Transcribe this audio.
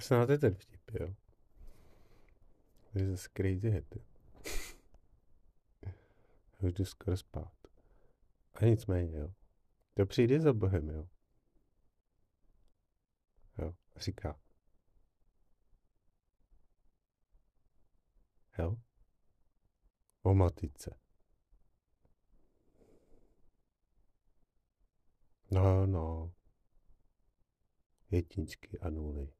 Znáte ten vtip, jo? This is crazy head. Už jdu skoro spát. A nicméně, jo. To přijde za Bohem, jo. Jo, říká. Jo. O matice. No, no. Jedničky a nuly.